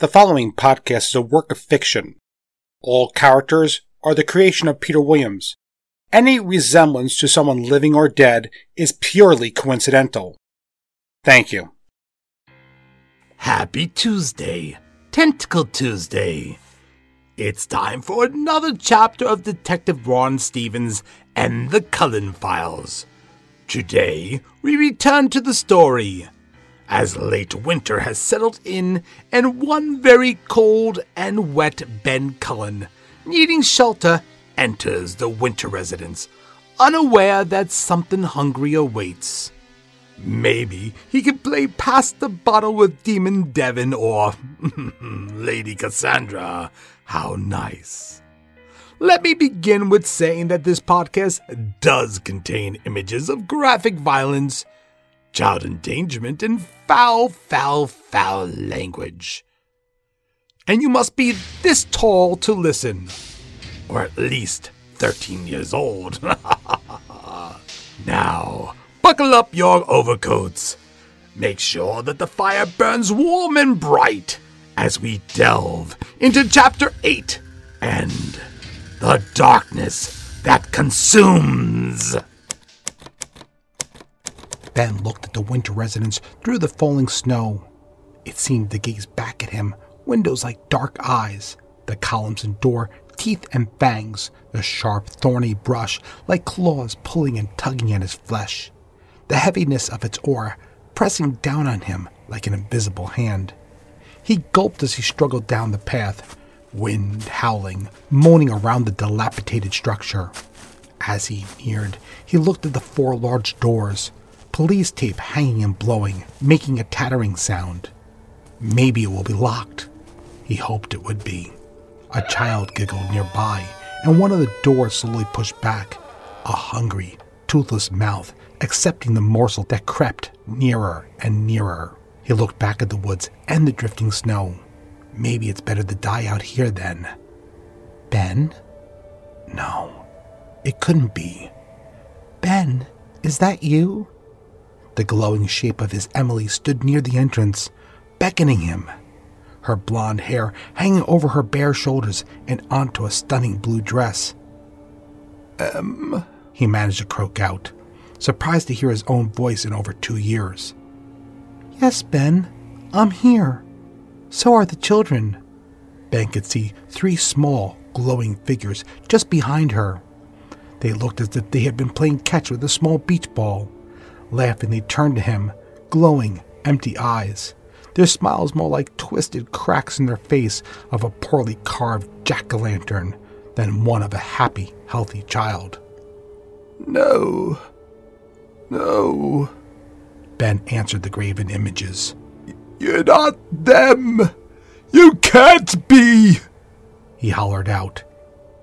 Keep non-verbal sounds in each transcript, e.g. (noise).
The following podcast is a work of fiction. All characters are the creation of Peter Williams. Any resemblance to someone living or dead is purely coincidental. Thank you. Happy Tuesday, Tentacle Tuesday. It's time for another chapter of Detective Ron Stevens and the Cullen Files. Today, we return to the story as late winter has settled in and one very cold and wet Ben Cullen, needing shelter, enters the winter residence, unaware that something hungry awaits. Maybe he can play past the bottle with Demon Devon or (laughs) Lady Cassandra. How nice. Let me begin with saying that this podcast does contain images of graphic violence child endangerment, and foul, foul, foul language. And you must be this tall to listen, or at least 13 years old. (laughs) now, buckle up your overcoats. Make sure that the fire burns warm and bright as we delve into Chapter 8 and the darkness that consumes. Ben looked at the winter residence through the falling snow. It seemed to gaze back at him, windows like dark eyes, the columns and door, teeth and fangs, the sharp, thorny brush like claws pulling and tugging at his flesh, the heaviness of its aura pressing down on him like an invisible hand. He gulped as he struggled down the path, wind howling, moaning around the dilapidated structure. As he neared, he looked at the four large doors, police tape hanging and blowing, making a tattering sound. Maybe it will be locked. He hoped it would be. A child giggled nearby, and one of the doors slowly pushed back, a hungry, toothless mouth accepting the morsel that crept nearer and nearer. He looked back at the woods and the drifting snow. Maybe it's better to die out here then. Ben? No, it couldn't be. Ben, is that you? The glowing shape of his Emily stood near the entrance, beckoning him. Her blonde hair hanging over her bare shoulders and onto a stunning blue dress. Um, he managed to croak out, surprised to hear his own voice in over two years. Yes, Ben, I'm here. So are the children. Ben could see three small, glowing figures just behind her. They looked as if they had been playing catch with a small beach ball. Laughing, they turned to him, glowing, empty eyes. Their smiles more like twisted cracks in their face of a poorly carved jack o' lantern than one of a happy, healthy child. No. No. Ben answered the graven images. You're not them! You can't be! He hollered out,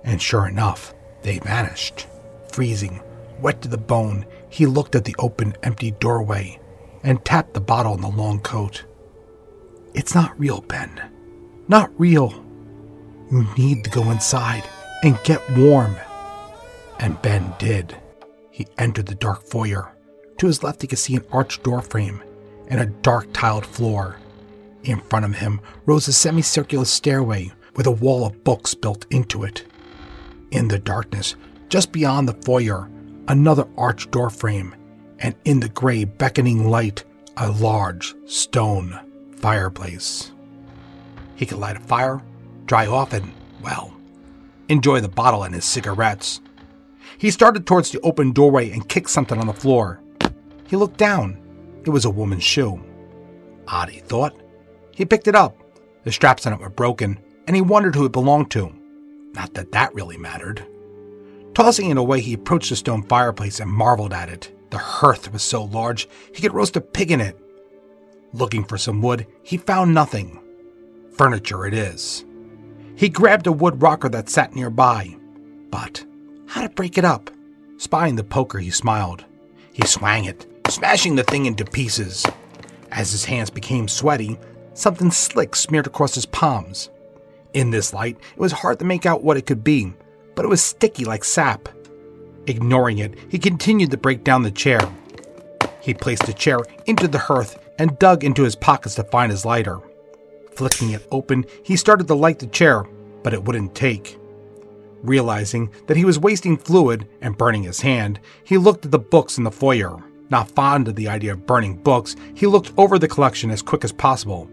and sure enough, they vanished, freezing, wet to the bone he looked at the open, empty doorway and tapped the bottle in the long coat. It's not real, Ben. Not real. You need to go inside and get warm. And Ben did. He entered the dark foyer. To his left, he could see an arched door frame and a dark tiled floor. In front of him rose a semicircular stairway with a wall of books built into it. In the darkness, just beyond the foyer, another arched door frame, and in the gray, beckoning light, a large stone fireplace. He could light a fire, dry off, and, well, enjoy the bottle and his cigarettes. He started towards the open doorway and kicked something on the floor. He looked down. It was a woman's shoe. Odd, he thought. He picked it up. The straps on it were broken, and he wondered who it belonged to. Not that that really mattered. Tossing it away, he approached the stone fireplace and marveled at it. The hearth was so large he could roast a pig in it. Looking for some wood, he found nothing. Furniture it is. He grabbed a wood rocker that sat nearby. But how to break it up? Spying the poker, he smiled. He swang it, smashing the thing into pieces. As his hands became sweaty, something slick smeared across his palms. In this light, it was hard to make out what it could be, but it was sticky like sap. Ignoring it, he continued to break down the chair. He placed the chair into the hearth and dug into his pockets to find his lighter. Flicking it open, he started to light the chair, but it wouldn't take. Realizing that he was wasting fluid and burning his hand, he looked at the books in the foyer. Not fond of the idea of burning books, he looked over the collection as quick as possible.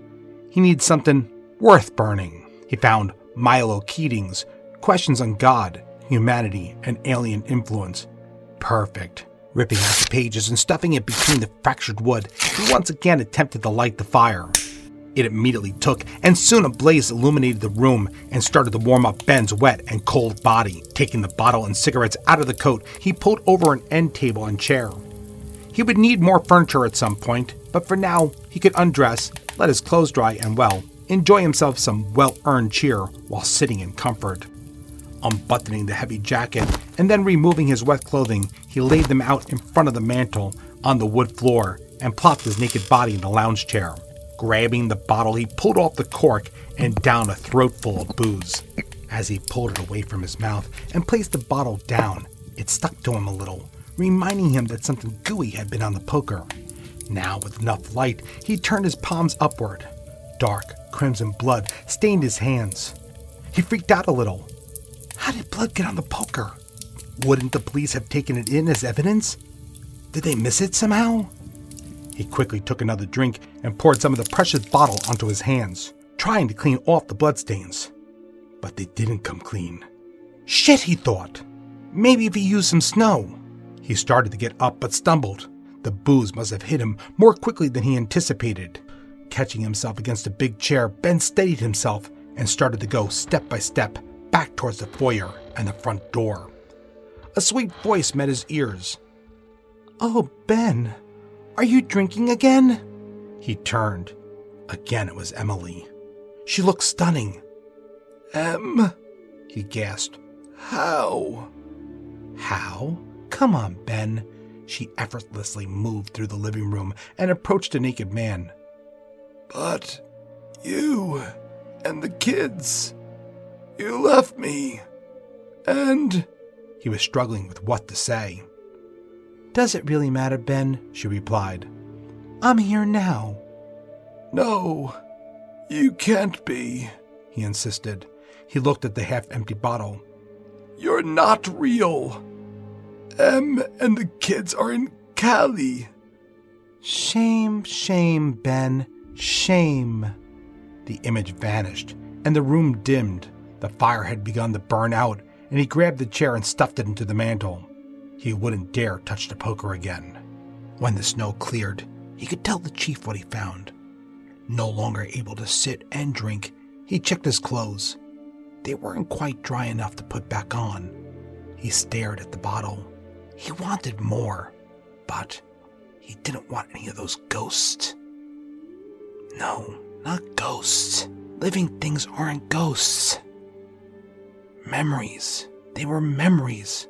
He needed something worth burning. He found Milo Keating's Questions on God, Humanity, and Alien Influence. Perfect. Ripping out the pages and stuffing it between the fractured wood, he once again attempted to light the fire. It immediately took, and soon a blaze illuminated the room and started to warm up Ben's wet and cold body. Taking the bottle and cigarettes out of the coat, he pulled over an end table and chair. He would need more furniture at some point, but for now, he could undress, let his clothes dry, and, well, enjoy himself some well earned cheer while sitting in comfort. Unbuttoning the heavy jacket and then removing his wet clothing, he laid them out in front of the mantel on the wood floor and plopped his naked body in the lounge chair. Grabbing the bottle, he pulled off the cork and down a throatful of booze. As he pulled it away from his mouth and placed the bottle down, it stuck to him a little, reminding him that something gooey had been on the poker. Now, with enough light, he turned his palms upward. Dark, crimson blood stained his hands. He freaked out a little. How did blood get on the poker? Wouldn't the police have taken it in as evidence? Did they miss it somehow? He quickly took another drink and poured some of the precious bottle onto his hands, trying to clean off the bloodstains. But they didn't come clean. Shit, he thought. Maybe if he used some snow. He started to get up but stumbled. The booze must have hit him more quickly than he anticipated. Catching himself against a big chair, Ben steadied himself and started to go step by step back towards the foyer and the front door. A sweet voice met his ears. Oh, Ben, are you drinking again? He turned. Again, it was Emily. She looked stunning. Em, he gasped. How? How? Come on, Ben. She effortlessly moved through the living room and approached a naked man. But you and the kids, you left me. And. He was struggling with what to say. Does it really matter, Ben? She replied. I'm here now. No, you can't be, he insisted. He looked at the half empty bottle. You're not real. Em and the kids are in Cali. Shame, shame, Ben. Shame. The image vanished, and the room dimmed. The fire had begun to burn out, and he grabbed the chair and stuffed it into the mantel. He wouldn't dare touch the poker again. When the snow cleared, he could tell the chief what he found. No longer able to sit and drink, he checked his clothes. They weren't quite dry enough to put back on. He stared at the bottle. He wanted more, but he didn't want any of those ghosts. No, not ghosts. Living things aren't ghosts. Memories. They were memories.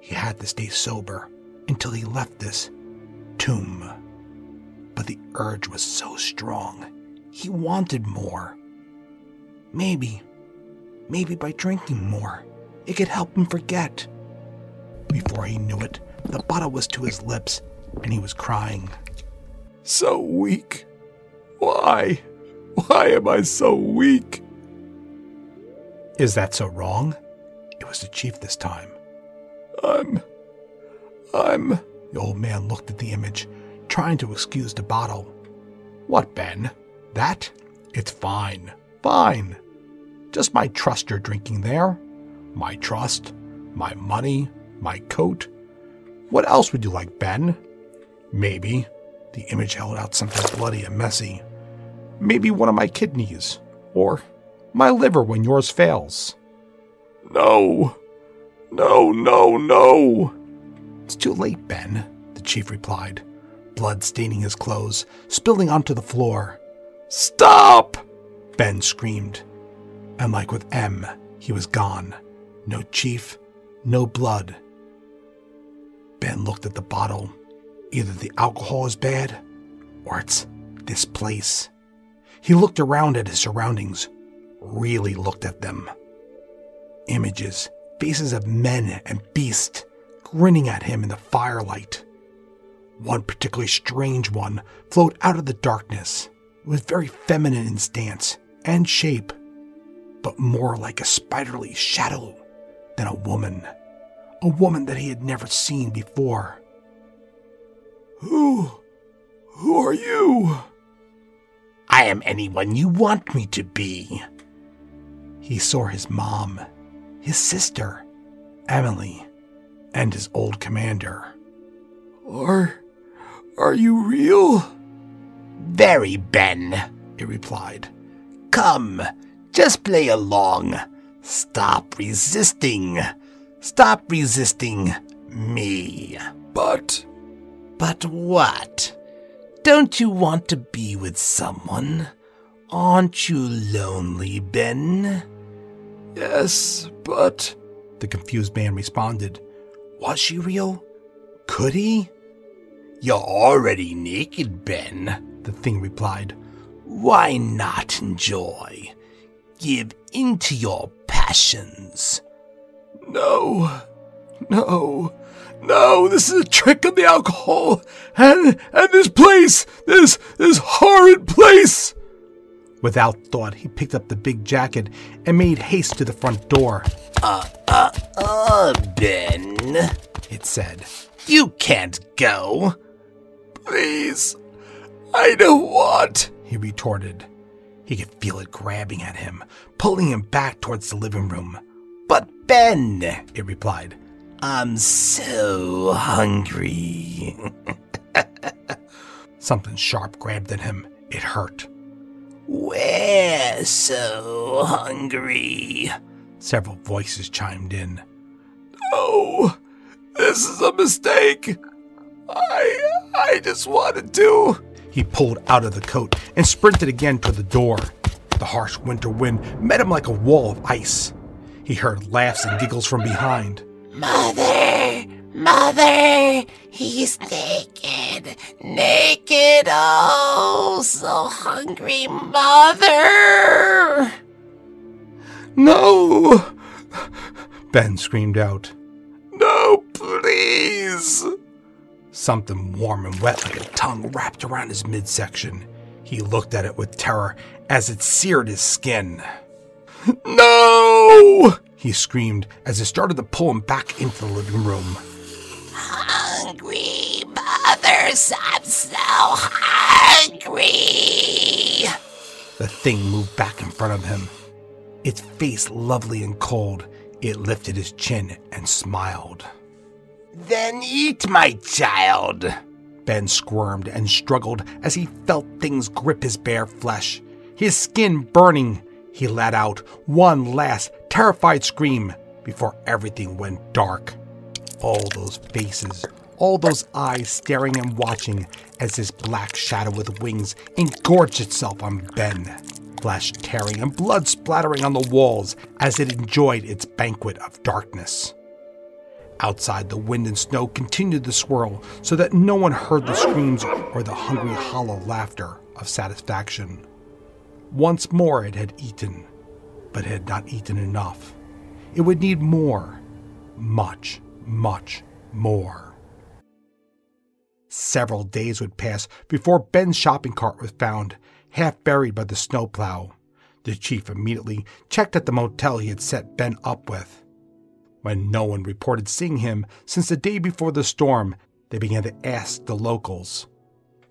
He had to stay sober until he left this tomb. But the urge was so strong, he wanted more. Maybe, maybe by drinking more, it could help him forget. Before he knew it, the bottle was to his lips and he was crying. So weak. Why? Why am I so weak? Is that so wrong? It was the chief this time. I'm. I'm. The old man looked at the image, trying to excuse the bottle. What, Ben? That? It's fine. Fine. Just my trust you're drinking there. My trust, my money, my coat. What else would you like, Ben? Maybe. The image held out something bloody and messy. Maybe one of my kidneys. Or my liver when yours fails. No. No, no, no. It's too late, Ben, the chief replied, blood staining his clothes, spilling onto the floor. Stop! Ben screamed. And like with Em, he was gone. No chief, no blood. Ben looked at the bottle. Either the alcohol is bad, or it's this place. He looked around at his surroundings, really looked at them. Images faces of men and beasts grinning at him in the firelight. One particularly strange one flowed out of the darkness. It was very feminine in stance and shape, but more like a spiderly shadow than a woman. A woman that he had never seen before. Who? Who are you? I am anyone you want me to be. He saw his mom, his sister, Emily, and his old commander. Are. are you real? Very, Ben, he replied. Come, just play along. Stop resisting. Stop resisting me. But. But what? Don't you want to be with someone? Aren't you lonely, Ben? Yes, but. The confused man responded. Was she real? Could he? You're already naked, Ben, the thing replied. Why not enjoy? Give in to your passions. No, no, no, this is a trick of the alcohol and, and this place, this, this horrid place. Without thought, he picked up the big jacket and made haste to the front door. Uh, uh, uh, Ben, it said. You can't go. Please, I don't want, he retorted. He could feel it grabbing at him, pulling him back towards the living room. But Ben, it replied, I'm so hungry. (laughs) Something sharp grabbed at him. It hurt. We're so hungry. Several voices chimed in. Oh, this is a mistake. I I just wanted to. He pulled out of the coat and sprinted again toward the door. The harsh winter wind met him like a wall of ice. He heard laughs and giggles from behind. Mother, mother, he's naked, naked, oh, so hungry, mother. No! Ben screamed out. No, please. Something warm and wet like a tongue wrapped around his midsection. He looked at it with terror as it seared his skin. No! He screamed as it started to pull him back into the living room. Hungry, I'm so hungry. The thing moved back in front of him. Its face lovely and cold, it lifted his chin and smiled. Then eat, my child. Ben squirmed and struggled as he felt things grip his bare flesh. His skin burning, he let out one last terrified scream before everything went dark. All those faces, all those eyes staring and watching as this black shadow with wings engorged itself on Ben, flesh tearing and blood splattering on the walls as it enjoyed its banquet of darkness. Outside, the wind and snow continued to swirl so that no one heard the screams or the hungry, hollow laughter of satisfaction. Once more it had eaten, but had not eaten enough. It would need more. Much, much more. Several days would pass before Ben's shopping cart was found, half buried by the snowplow. The chief immediately checked at the motel he had set Ben up with. When no one reported seeing him since the day before the storm, they began to ask the locals.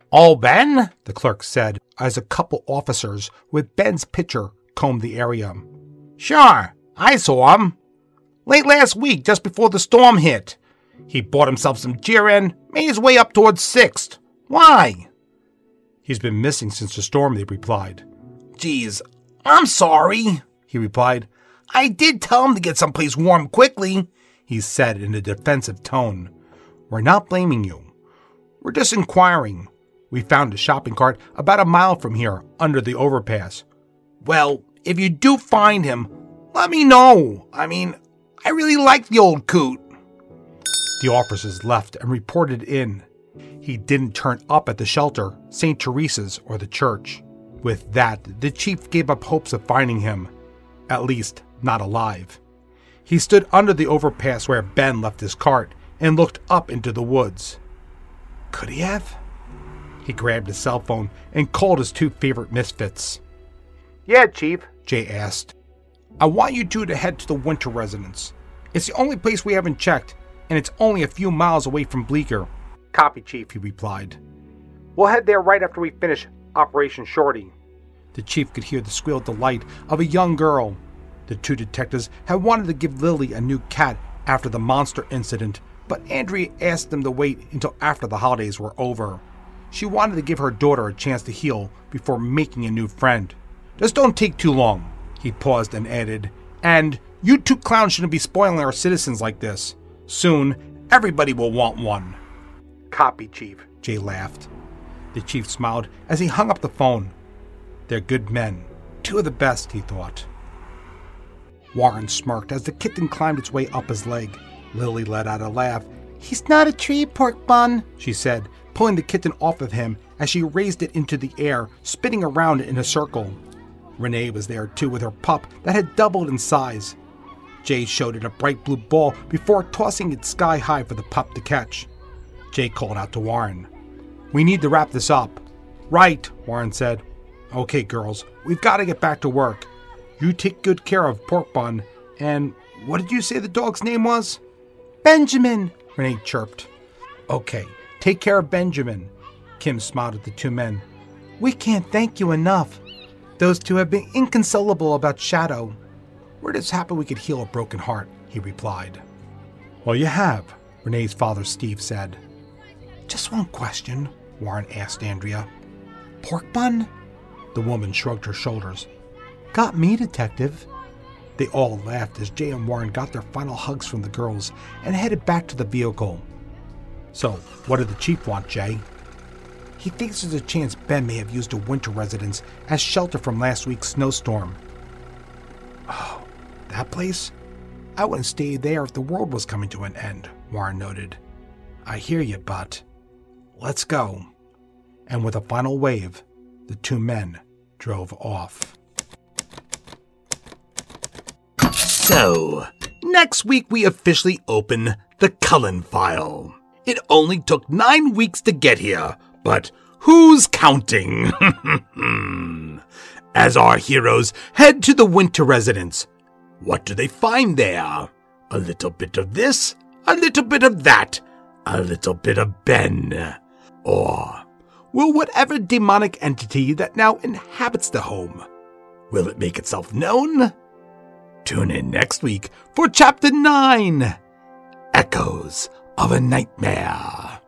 All Ben? The clerk said as a couple officers with Ben's picture combed the area. Sure, I saw him. Late last week, just before the storm hit. He bought himself some and made his way up towards 6th. Why? He's been missing since the storm, they replied. Geez, I'm sorry, he replied. I did tell him to get someplace warm quickly, he said in a defensive tone. We're not blaming you. We're just inquiring. We found a shopping cart about a mile from here, under the overpass. Well, if you do find him, let me know. I mean, I really like the old coot. The officers left and reported in. He didn't turn up at the shelter, St. Teresa's, or the church. With that, the chief gave up hopes of finding him. At least, not alive. He stood under the overpass where Ben left his cart and looked up into the woods. Could he have? He grabbed his cell phone and called his two favorite misfits. Yeah, Chief. Jay asked. I want you two to head to the winter residence. It's the only place we haven't checked, and it's only a few miles away from Bleecker. Copy, Chief. He replied. We'll head there right after we finish Operation Shorty. The chief could hear the squeal of delight of a young girl. The two detectives had wanted to give Lily a new cat after the monster incident, but Andrea asked them to wait until after the holidays were over. She wanted to give her daughter a chance to heal before making a new friend. Just don't take too long. He paused and added, And you two clowns shouldn't be spoiling our citizens like this. Soon, everybody will want one. Copy, Chief. Jay laughed. The chief smiled as he hung up the phone. They're good men. Two of the best, he thought. Warren smirked as the kitten climbed its way up his leg. Lily let out a laugh. He's not a tree, pork bun, she said, pulling the kitten off of him as she raised it into the air, spinning around in a circle. Renee was there too with her pup that had doubled in size. Jay showed it a bright blue ball before tossing it sky high for the pup to catch. Jay called out to Warren. We need to wrap this up. Right, Warren said. Okay, girls, we've got to get back to work. You take good care of Pork Bun, and what did you say the dog's name was? Benjamin, Renee chirped. Okay, take care of Benjamin. Kim smiled at the two men. We can't thank you enough. Those two have been inconsolable about Shadow. We're just happy we could heal a broken heart, he replied. Well, you have, Renee's father Steve said. Just one question, Warren asked Andrea. Pork bun? The woman shrugged her shoulders. Got me, detective. They all laughed as Jay and Warren got their final hugs from the girls and headed back to the vehicle. So, what did the chief want, Jay? He thinks there's a chance Ben may have used a winter residence as shelter from last week's snowstorm. That place? I wouldn't stay there if the world was coming to an end, Warren noted. I hear you, but let's go. And with a final wave, the two men drove off. So, next week we officially open the Cullen file. It only took nine weeks to get here, but who's counting? (laughs) As our heroes head to the winter residence, what do they find there? A little bit of this, a little bit of that, a little bit of Ben. Or will whatever demonic entity that now inhabits the home, will it make itself known? Tune in next week for Chapter 9 Echoes of a Nightmare.